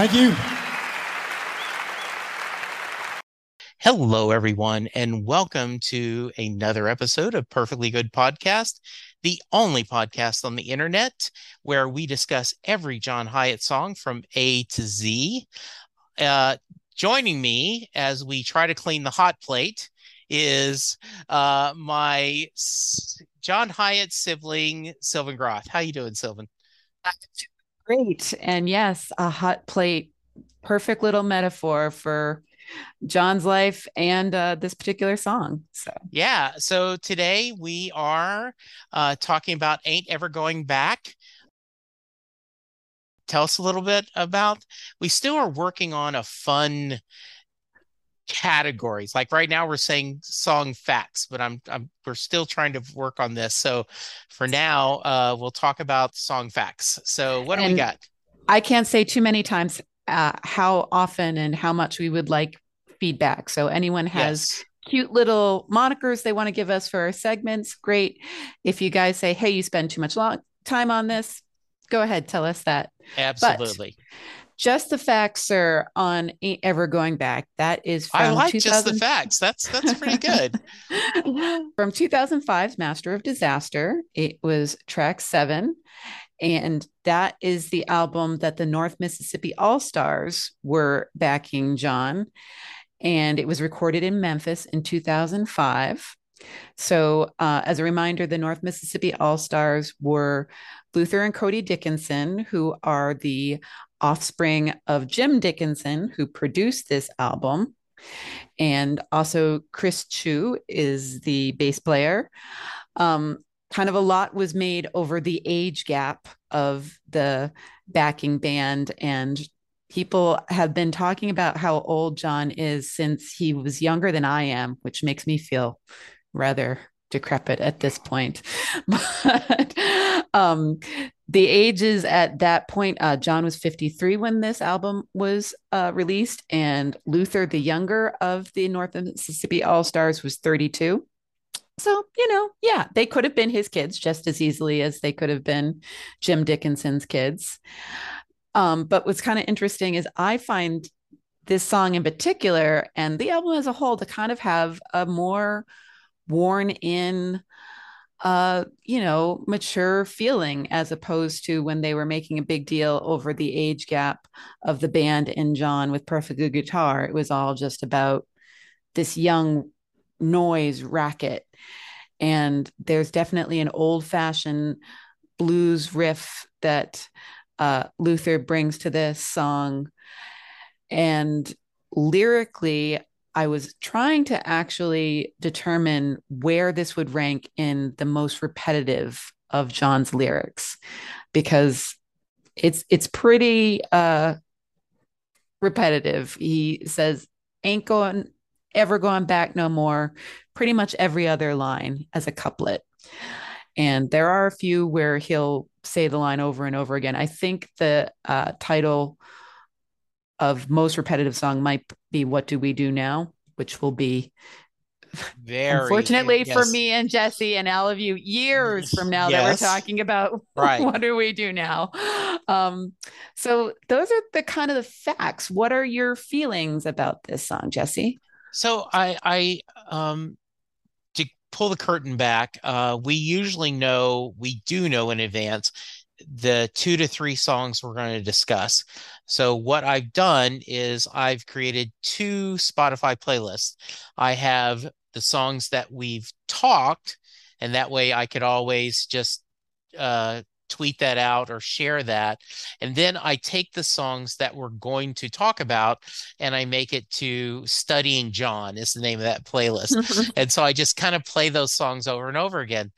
Thank you. Hello, everyone, and welcome to another episode of Perfectly Good Podcast, the only podcast on the internet where we discuss every John Hiatt song from A to Z. Uh, joining me as we try to clean the hot plate is uh, my John Hiatt sibling, Sylvan Groth. How you doing, Sylvan? Great. And yes, a hot plate, perfect little metaphor for John's life and uh, this particular song. So yeah. So today we are uh, talking about "Ain't Ever Going Back." Tell us a little bit about. We still are working on a fun categories. Like right now, we're saying song facts, but I'm, I'm we're still trying to work on this. So for now, uh, we'll talk about song facts. So what do And we got? I can't say too many times uh, how often and how much we would like feedback. So anyone has Yes. cute little monikers they want to give us for our segments, great. If you guys say, "Hey, you spend too much long time on this," go ahead, tell us that. Absolutely. Just the facts, sir, on Ain't Ever Going Back. That is from I like just the facts. That's that's pretty good. From 2005's Master of Disaster. It was track seven. And that is the album that the North Mississippi All Stars were backing John. And it was recorded in Memphis in 2005. So, uh, as a reminder, the North Mississippi All Stars were Luther and Cody Dickinson, who are the offspring of Jim Dickinson, who produced this album. And also, Chris Chew is the bass player. Um, kind of a lot was made over the age gap of the backing band. And people have been talking about how old John is since he was younger than I am, which makes me feel rather decrepit at this point. But um, the ages at that point, uh, John was 53 when this album was uh, released, and Luther, the younger of the North Mississippi All Stars, was 32. So, you know, yeah, they could have been his kids just as easily as they could have been Jim Dickinson's kids. Um, but what's kind of interesting is I find this song in particular and the album as a whole to kind of have a more worn in uh you know mature feeling as opposed to when they were making a big deal over the age gap of the band and John with perfect good guitar. It was all just about this young noise racket. And there's definitely an old fashioned blues riff that uh, Luther brings to this song. And lyrically I was trying to actually determine where this would rank in the most repetitive of John's lyrics because it's it's pretty uh repetitive. He says ain't going ever going back no more pretty much every other line as a couplet. And there are a few where he'll say the line over and over again. I think the uh, title of most repetitive song might be What Do We Do Now, which will be Very unfortunately for me and Jesse and all of you years from now that we're talking about Right. what do we do now. Um, so those are the kind of the facts. What are your feelings about this song, Jesse? So I I um to pull the curtain back, uh we usually know we do know in advance the two to three songs we're going to discuss. So what I've done is I've created two Spotify playlists. I have the songs that we've talked, and that way I could always just uh tweet that out or share that. And then I take the songs that we're going to talk about and I make it to Studying John is the name of that playlist. and so I just kind of play those songs over and over again.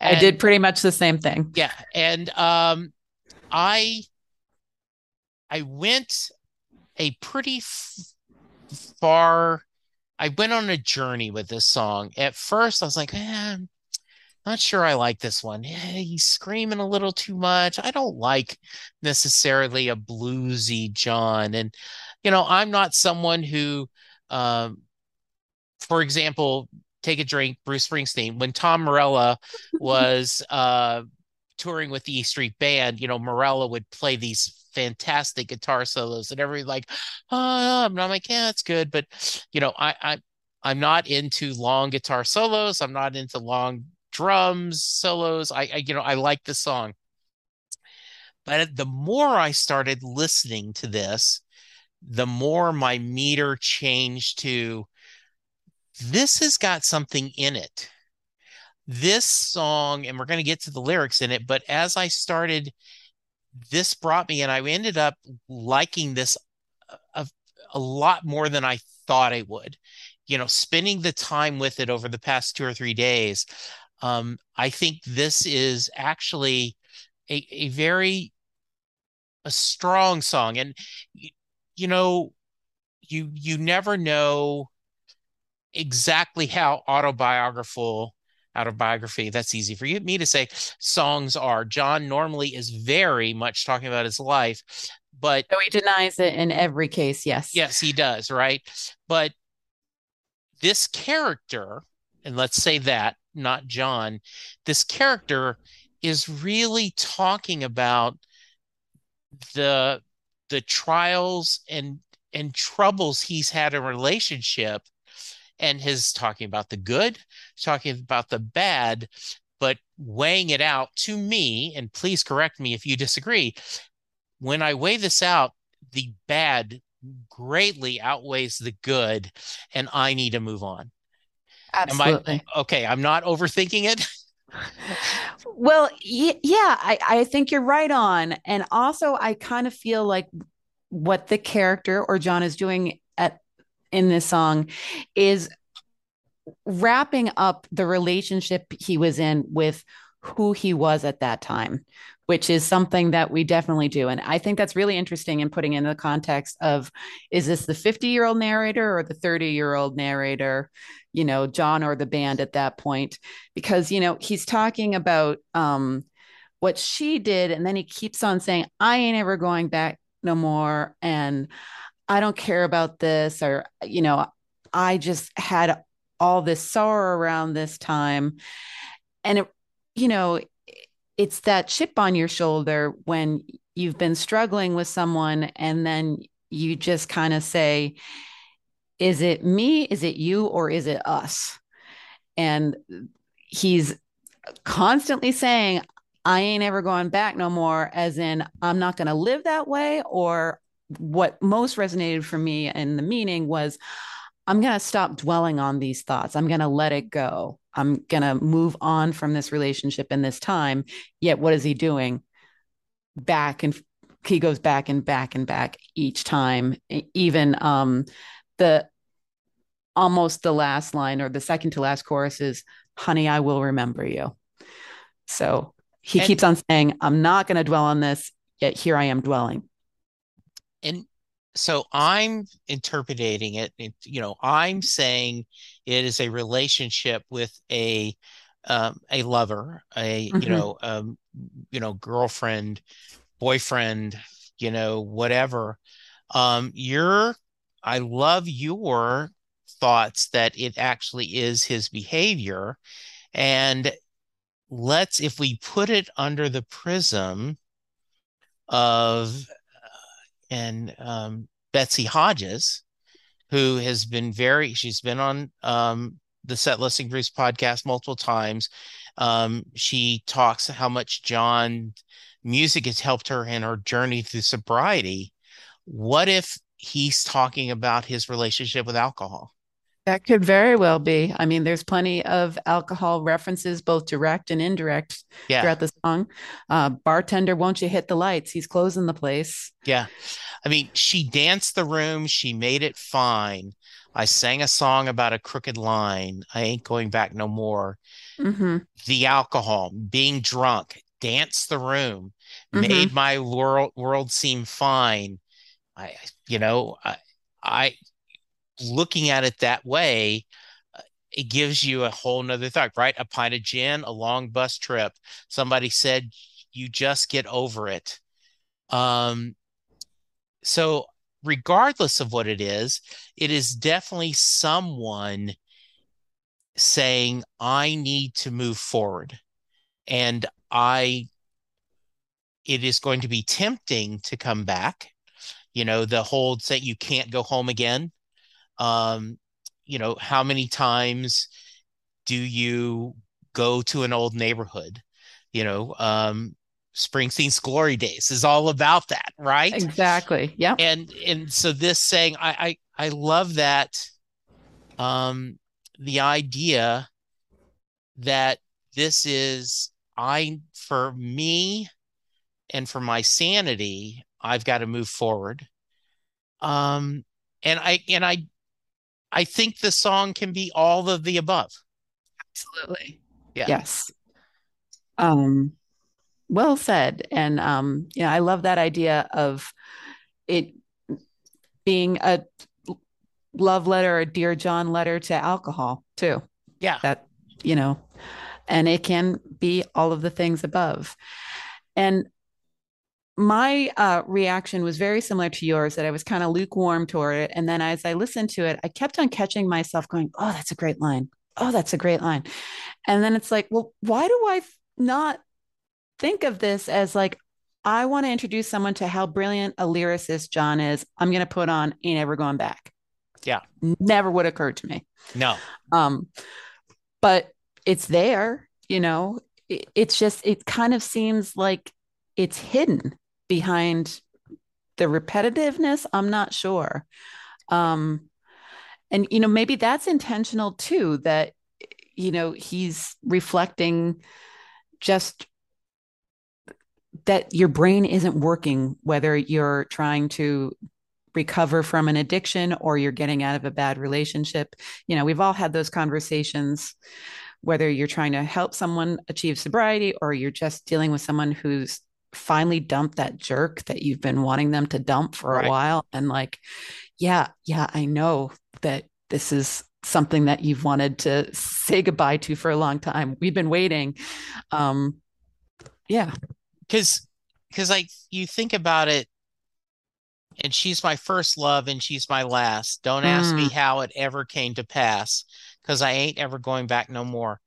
I did pretty much the same thing. yeah, and um, I I went a pretty f- far. I went on a journey with this song. At first, I was like, eh, I'm not sure I like this one. Eh, he's screaming a little too much. I don't like necessarily a bluesy John, and you know, I'm not someone who, um, for example, take a drink, Bruce Springsteen. When Tom Morello was uh touring with the E Street Band, you know, Morella would play these fantastic guitar solos and everybody like, oh, I'm not like, yeah, that's good. But you know, I, I I'm not into long guitar solos. I'm not into long drums solos. I, I you know, I like the song. But the more I started listening to this, the more my meter changed to this has got something in it. This song, and we're going to get to the lyrics in it, but as I started, this brought me, and I ended up liking this a, a lot more than I thought I would. You know, spending the time with it over the past two or three days, um, I think this is actually a, a very a strong song, and you know, you you never know exactly how autobiographical autobiography that's easy for you me to say songs are. John normally is very much talking about his life but so he denies it in every case yes. Yes he does right? But this character and let's say that not john this character is really talking about the the trials and and troubles he's had in relationship and his talking about the good talking about the bad but weighing it out to me and please correct me if you disagree when i weigh this out the bad greatly outweighs the good and i need to move on. Absolutely I, okay i'm not overthinking it? Well yeah I, I think you're right on and also i kind of feel like what the character or john is doing at in this song is wrapping up the relationship he was in with who he was at that time which is something that we definitely do and i think that's really interesting in putting in the context of is this the 50 year old narrator or the 30 year old narrator you know, John or the band at that point, because, you know, he's talking about um, what she did. And then he keeps on saying, I ain't ever going back no more. And I don't care about this. Or, you know, I just had all this sorrow around this time. And, it, you know, it's that chip on your shoulder when you've been struggling with someone and then you just kind of say, is it me? Is it you? Or is it us? And he's constantly saying, I ain't ever going back no more, as in, I'm not going to live that way. Or what most resonated for me in the meaning was, I'm going to stop dwelling on these thoughts. I'm going to let it go. I'm going to move on from this relationship in this time. Yet, what is he doing? Back and he goes back and back and back each time. Even um, the almost the last line or the second to last chorus is honey i will remember you so he and, keeps on saying i'm not going to dwell on this yet here i am dwelling and so i'm interpreting it you know i'm saying it is a relationship with a um, a lover a mm-hmm. you know um, you know girlfriend boyfriend you know whatever um you're I love your thoughts that it actually is his behavior. And let's, if we put it under the prism of, and um, Betsy Hodges, who has been very, she's been on um, the Set Listing Bruce podcast multiple times. Um, she talks how much John music has helped her in her journey through sobriety. What if he's talking about his relationship with alcohol. That could very well be. I mean, there's plenty of alcohol references, both direct and indirect, yeah. throughout the song. Uh, bartender, won't you hit the lights? He's closing the place. Yeah. I mean, she danced the room. She made it fine. I sang a song about a crooked line. I ain't going back no more. Mm-hmm. The alcohol, being drunk, danced the room, mm-hmm. made my world world seem fine. I, you know, I, I looking at it that way, it gives you a whole nother thought, right? A pint of gin, a long bus trip. Somebody said, you just get over it. Um, so regardless of what it is, it is definitely someone saying, I need to move forward. And I it is going to be tempting to come back. You know, the holds that you can't go home again. Um, you know, how many times do you go to an old neighborhood? You know, um, Springsteen's Glory Days is all about that, right? Exactly. Yeah. And and so this saying, I I, I love that um the idea that this is I for me and for my sanity, I've got to move forward. Um and I and I I think the song can be all of the above. Absolutely. Yeah. Yes. Um well said. And um, you know, I love that idea of it being a love letter, a dear John letter to alcohol too. Yeah. That, you know, and it can be all of the things above. And my uh, reaction was very similar to yours that I was kind of lukewarm toward it. And then as I listened to it, I kept on catching myself going, Oh, that's a great line. Oh, that's a great line. And then it's like, well, why do I not think of this as like, I want to introduce someone to how brilliant a lyricist John is. I'm going to put on Ain't Ever Going Back. Yeah. Never would occur to me. No. Um, but it's there, you know, it, it's just, it kind of seems like it's hidden behind the repetitiveness. I'm not sure. Um, and, you know, maybe that's intentional too, that, you know, he's reflecting just that your brain isn't working, whether you're trying to recover from an addiction or you're getting out of a bad relationship. You know, we've all had those conversations, whether you're trying to help someone achieve sobriety or you're just dealing with someone who's finally dump that jerk that you've been wanting them to dump for right. a while. And like, yeah, yeah, I know that this is something that you've wanted to say goodbye to for a long time. We've been waiting. Um, yeah because because like you think about it and she's my first love and she's my last don't mm. ask me mm. how it ever came to pass because i ain't ever going back no more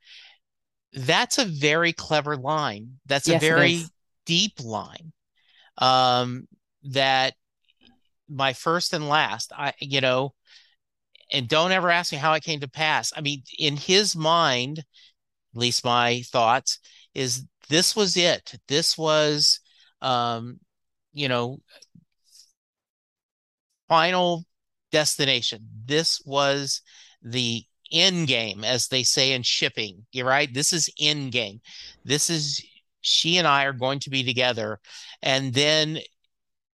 that's a very clever line that's yes, a very deep line um that my first and last i you know and don't ever ask me how it came to pass i mean in his mind at least my thoughts is this was it. This was, um, you know, final destination. This was the end game, as they say in shipping. You're right. This is end game. This is she and I are going to be together, and then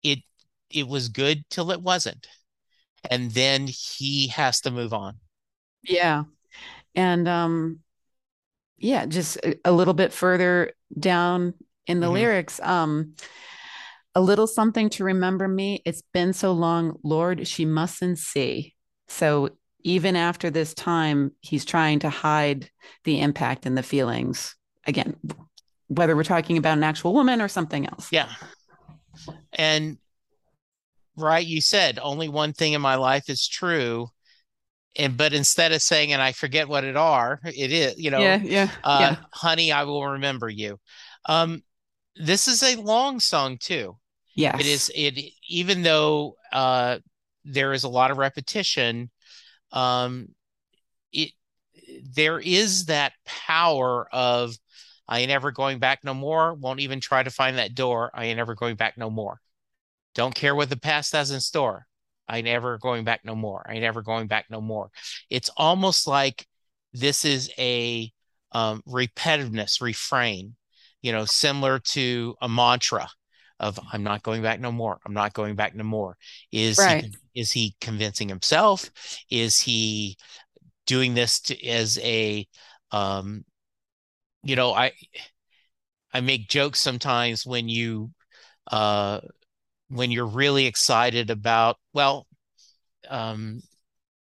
it it was good till it wasn't, and then he has to move on. Yeah, and um, yeah, just a, a little bit further down in the mm-hmm. lyrics. Um, a little something to remember me. It's been so long, Lord, she mustn't see. So even after this time, he's trying to hide the impact and the feelings. Again, whether we're talking about an actual woman or something else. Yeah. And right, you said only one thing in my life is true and but instead of saying and i forget what it are it is you know yeah yeah, uh, yeah. honey i will remember you um this is a long song too yeah it is it even though uh there is a lot of repetition um it there is that power of i ain't ever going back no more won't even try to find that door i ain't ever going back no more don't care what the past has in store I ain't ever going back no more. I ain't ever going back no more. It's almost like this is a um, repetitiveness refrain, you know, similar to a mantra of "I'm not going back no more. I'm not going back no more." Is right. he, is he convincing himself? Is he doing this to, as a, um, you know, I I make jokes sometimes when you uh when you're really excited about well um,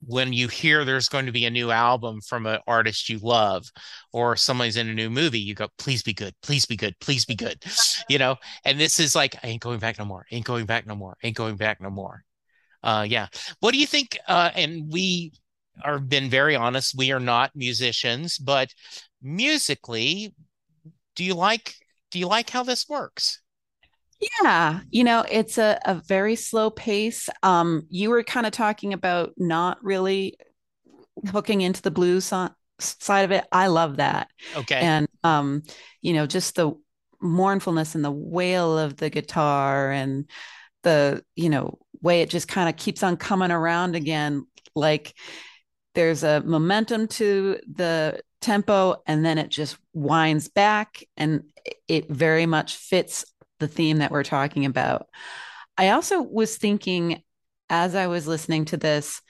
when you hear there's going to be a new album from an artist you love or somebody's in a new movie you go please be good please be good please be good you know? And this is like i ain't going back no more ain't going back no more ain't going back no more. Uh yeah. What do you think uh and we are been very honest we are not musicians but musically do you like do you like how this works Yeah, you know, it's a, a very slow pace. Um, you were kind of talking about not really hooking into the blues so- side of it. I love that. Okay. And um, you know, just the mournfulness and the wail of the guitar and the, you know, way it just kind of keeps on coming around again. Like there's a momentum to the tempo and then it just winds back and it very much fits the theme that we're talking about. I also was thinking as I was listening to this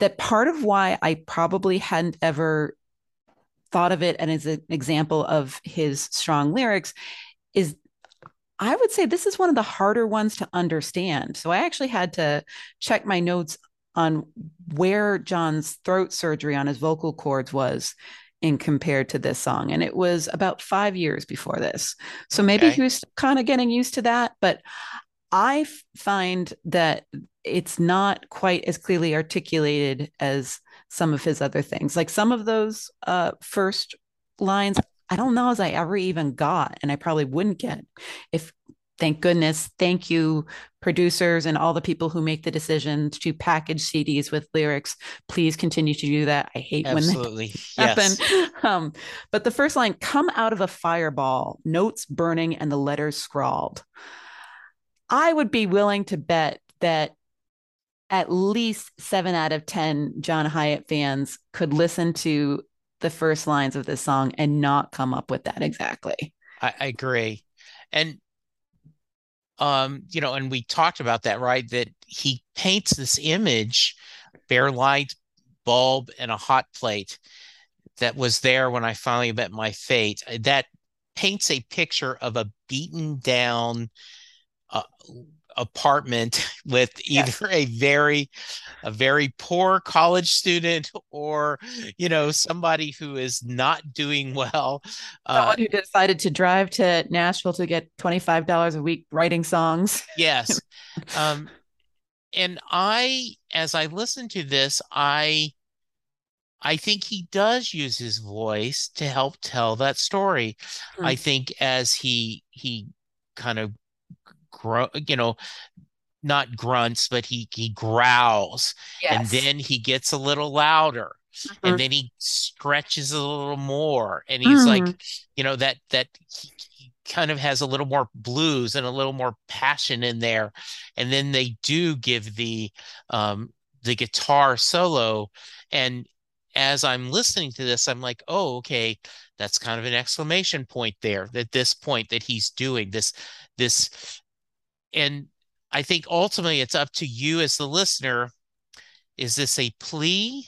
that part of why I probably hadn't ever thought of it and as an example of his strong lyrics is I would say this is one of the harder ones to understand. So I actually had to check my notes on where John's throat surgery on his vocal cords was in compared to this song. And it was about five years before this. So maybe Okay. he was kind of getting used to that. But I find that it's not quite as clearly articulated as some of his other things. Like some of those uh, first lines, I don't know as I ever even got, and I probably wouldn't get if. Thank goodness. Thank you, producers and all the people who make the decisions to package CDs with lyrics. Please continue to do that. I hate when that Absolutely. happen. Yes. Um, but the first line come out of a fireball, notes burning, and the letters scrawled. I would be willing to bet that at least seven out of 10 John Hiatt fans could listen to the first lines of this song and not come up with that exactly. I, I agree. And um, you know, and we talked about that, right? That he paints this image, bare light, bulb, and a hot plate that was there when I finally met my fate. That paints a picture of a beaten down uh, apartment with either Yes. a very a very poor college student or you know somebody who is not doing well uh Someone who decided to drive to Nashville to get $25 a week writing songs. yes um and i as i listen to this i i think he does use his voice to help tell that story i Hmm. think as he he kind of grow you know not grunts, but he he growls, and then he gets a little louder, and Mhm. then he stretches a little more, and he's like, Mhm. you know, that that he, he kind of has a little more blues and a little more passion in there, and then they do give the um the guitar solo, and as I'm listening to this, I'm like, oh, okay, that's kind of an exclamation point there. At this point that he's doing this this and I think ultimately it's up to you as the listener. Is this a plea,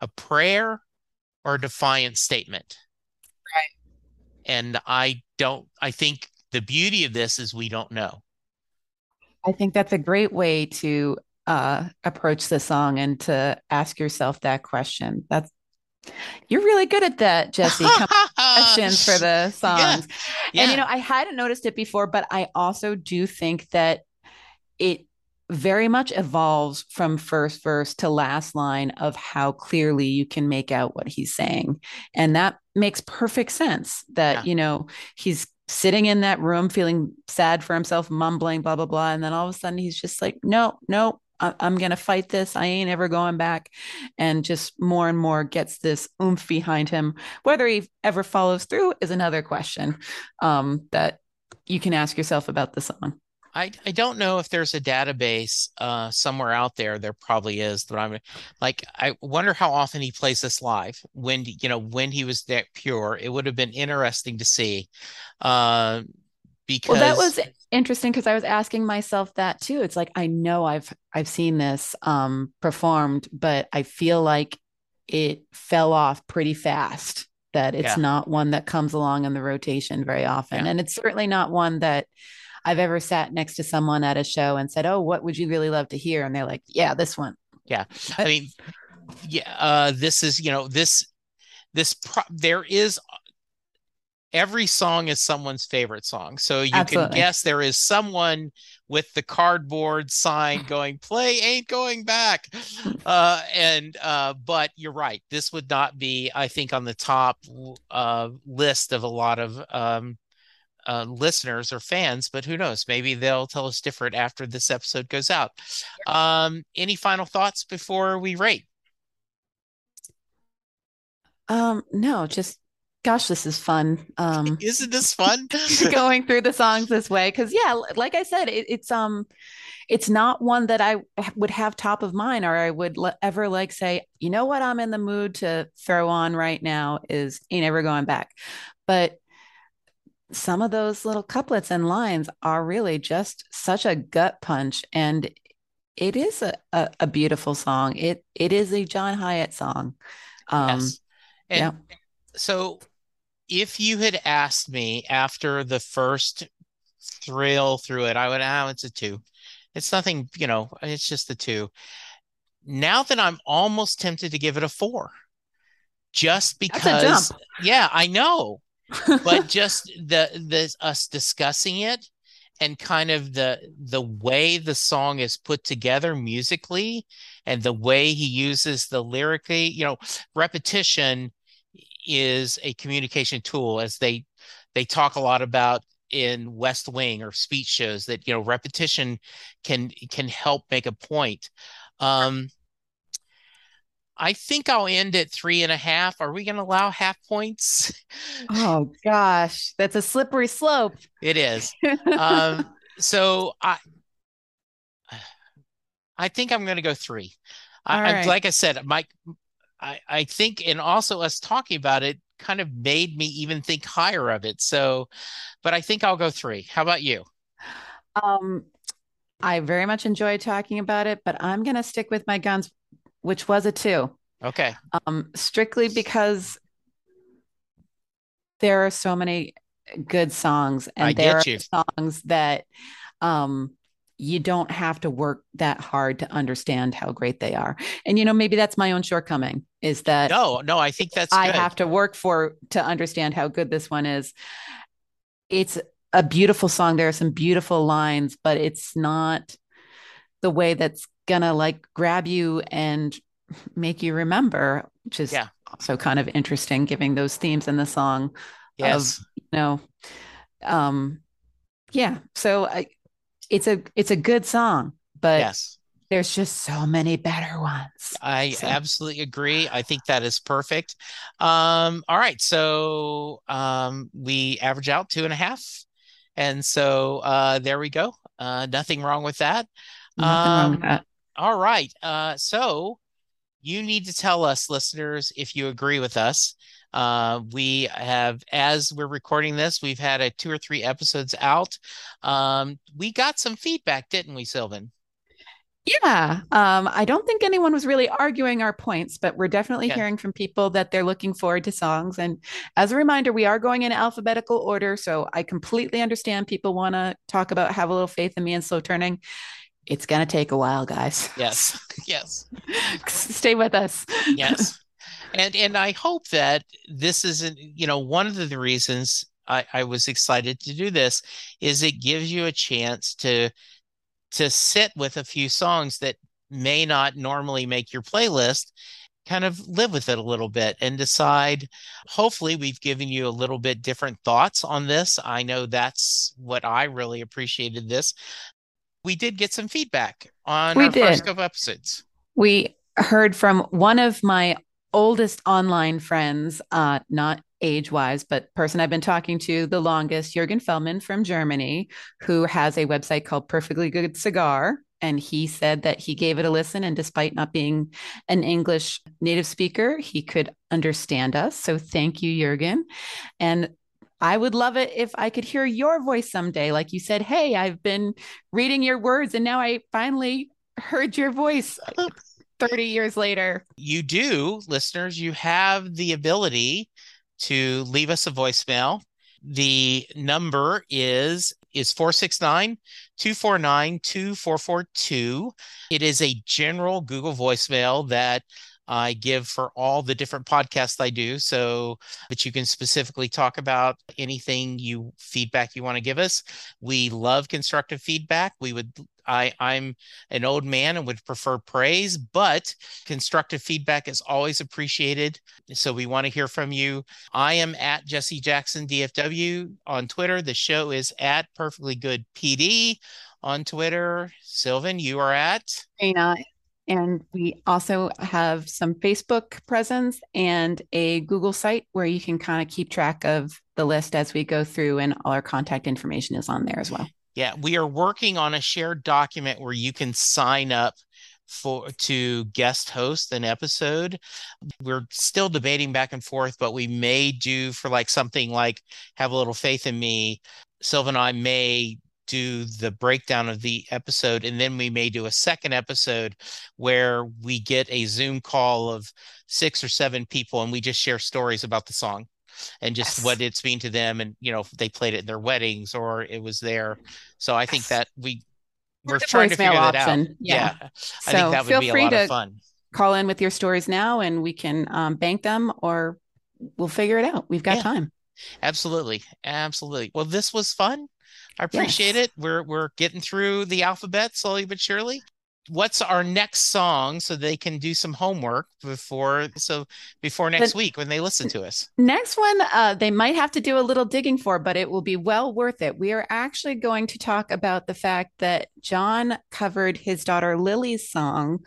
a prayer, or a defiant statement? Right. And I don't, I think the beauty of this is we don't know. I think that's a great way to uh, approach the song and to ask yourself that question. That's you're really good at that, Jesse. Questions for the yeah, songs. And you know, I hadn't noticed it before, but I also do think that it very much evolves from first verse to last line of how clearly you can make out what he's saying. And that makes perfect sense that, yeah, you know, he's sitting in that room feeling sad for himself, mumbling, blah, blah, blah. And then all of a sudden he's just like, no, no, I- I'm going to fight this. I ain't ever going back. And just more and more gets this oomph behind him. Whether he ever follows through is another question um, that you can ask yourself about the song. I, I don't know if there's a database uh, somewhere out there. There probably is, but I'm like, I wonder how often he plays this live. When you know when he was that pure, it would have been interesting to see, uh, Well, that was interesting because I was asking myself that too. It's like I know I've I've seen this um performed, but I feel like it fell off pretty fast. That it's yeah, not one that comes along in the rotation very often. yeah, And it's certainly not one that I've ever sat next to someone at a show and said, Oh, what would you really love to hear? And they're like, Yeah, this one. yeah. I mean, yeah. Uh, this is you know this this pro there is every song is someone's favorite song. So you can guess there is someone with the cardboard sign going, play ain't going back. Uh, and uh, but you're right. This would not be, I think, on the top uh, list of a lot of um, uh, listeners or fans, but who knows? Maybe they'll tell us different after this episode goes out. Um, any final thoughts before we rate? Um, no, just gosh, this is fun. Um, isn't this fun going through the songs this way? Because yeah, like I said, it, it's um, it's not one that I would have top of mind or I would le- ever like say, you know what, I'm in the mood to throw on right now is ain't ever going back. But some of those little couplets and lines are really just such a gut punch and it is a, a, a beautiful song. It it is a John Hiatt song. Um, yes. And yeah. so if you had asked me after the first thrill through it, I would, oh, it's a two. It's nothing, you know, it's just a two. Now that I'm almost tempted to give it a four, just because, yeah, I know, but just the the us discussing it and kind of the the way the song is put together musically and the way he uses the lyrically, you know, repetition is a communication tool as they they talk a lot about in West Wing or speech shows that you know repetition can can help make a point. Um, I think I'll end at three and a half. Are we going to allow half points? Oh gosh, that's a slippery slope. It is. um, so I, I think I'm going to go three. I, right. like I said, my I, I think, and also us talking about it kind of made me even think higher of it. So, but I think I'll go three. How about you? Um, I very much enjoy talking about it, but I'm going to stick with my guns, which was a two. Okay. Um, strictly because there are so many good songs, and I there are you. songs that um you don't have to work that hard to understand how great they are. And you know, maybe that's my own shortcoming is that No, no, I think that's I good. have to work for to understand how good this one is. It's a beautiful song. There are some beautiful lines, but it's not the way that's gonna like grab you and make you remember, which is yeah. also kind of interesting, giving those themes in the song. Yes. Of, you know, um, yeah. So I, it's a it's a good song, but yes. there's just so many better ones. I so. absolutely agree. I think that is perfect. Um, all right, so um, we average out two and a half, and so uh, there we go. Uh, nothing wrong with that. Nothing um, wrong with um, that. All right. Uh, so you need to tell us, listeners, if you agree with us. Uh, we have, as we're recording this, we've had a two or three episodes out. Um, we got some feedback, didn't we, Sylvan? Yeah. Um, I don't think anyone was really arguing our points, but we're definitely yeah. hearing from people that they're looking forward to songs. And as a reminder, we are going in alphabetical order. So I completely understand people want to talk about Have a Little Faith in Me and Slow Turning. It's going to take a while, guys. Yes. Yes. Stay with us. Yes and and I hope that this isn't you know one of the reasons I, I was excited to do this is it gives you a chance to to sit with a few songs that may not normally make your playlist kind of live with it a little bit and decide hopefully we've given you a little bit different thoughts on this. I know that's what i really appreciated this. We did get some feedback on we our did. first couple episodes. We heard from one of my oldest online friends, uh, not age wise, but person I've been talking to the longest, Jurgen Feldman from Germany, who has a website called Perfectly Good Cigar. And he said that he gave it a listen. And despite not being an English native speaker, he could understand us. So thank you, Jurgen. And I would love it if I could hear your voice someday. Like you said, hey, I've been reading your words and now I finally heard your voice. 30 years later. You do, listeners, you have the ability to leave us a voicemail. The number is is 469 249 2442. It is a general Google voicemail that I give for all the different podcasts I do so that you can specifically talk about anything you feedback you want to give us. We love constructive feedback. We would I, I'm an old man and would prefer praise, but constructive feedback is always appreciated. So we want to hear from you. I am at Jesse Jackson DFW on Twitter. The show is at Perfectly Good PD on Twitter. Sylvan, you are at Dana and we also have some Facebook presence and a Google site where you can kind of keep track of the list as we go through, and all our contact information is on there as well. Yeah, we are working on a shared document where you can sign up for to guest host an episode. We're still debating back and forth, but we may do for like something like have a little faith in me. Sylvan and I may do the breakdown of the episode and then we may do a second episode where we get a zoom call of six or seven people and we just share stories about the song and just yes. what it's mean to them and you know they played it in their weddings or it was there. So i think that we we're trying to figure that out. yeah, yeah. i think that would be a lot of fun. call in with your stories now and we can um, bank them or we'll figure it out. We've got yeah. time. Absolutely. Absolutely. Well this was fun I appreciate yes. it. We're we're getting through the alphabet slowly but surely. What's our next song so they can do some homework before so before next week when they listen to us? Next one, uh, they might have to do a little digging for, but it will be well worth it. We are actually going to talk about the fact that John covered his daughter Lily's song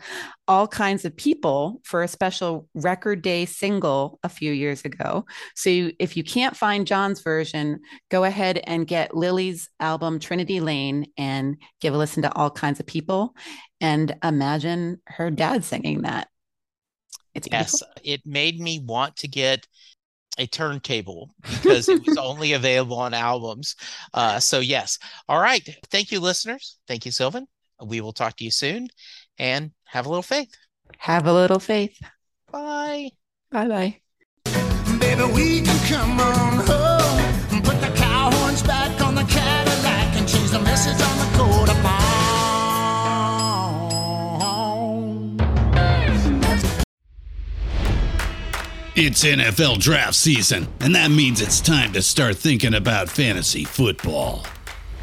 all kinds of people for a special record day single a few years ago. So you, if you can't find John's version, go ahead and get Lily's album Trinity Lane and give a listen to all kinds of people and imagine her dad singing that. It's yes, it made me want to get a turntable because it was only available on albums. Uh, so yes. All right. Thank you, listeners. Thank you, Sylvan. We will talk to you soon and have a little faith. Have a little faith. Bye. Bye bye. Baby, we can come on home. Put the cow horns back on the Cadillac and change the message on the coat of It's NFL draft season, and that means it's time to start thinking about fantasy football.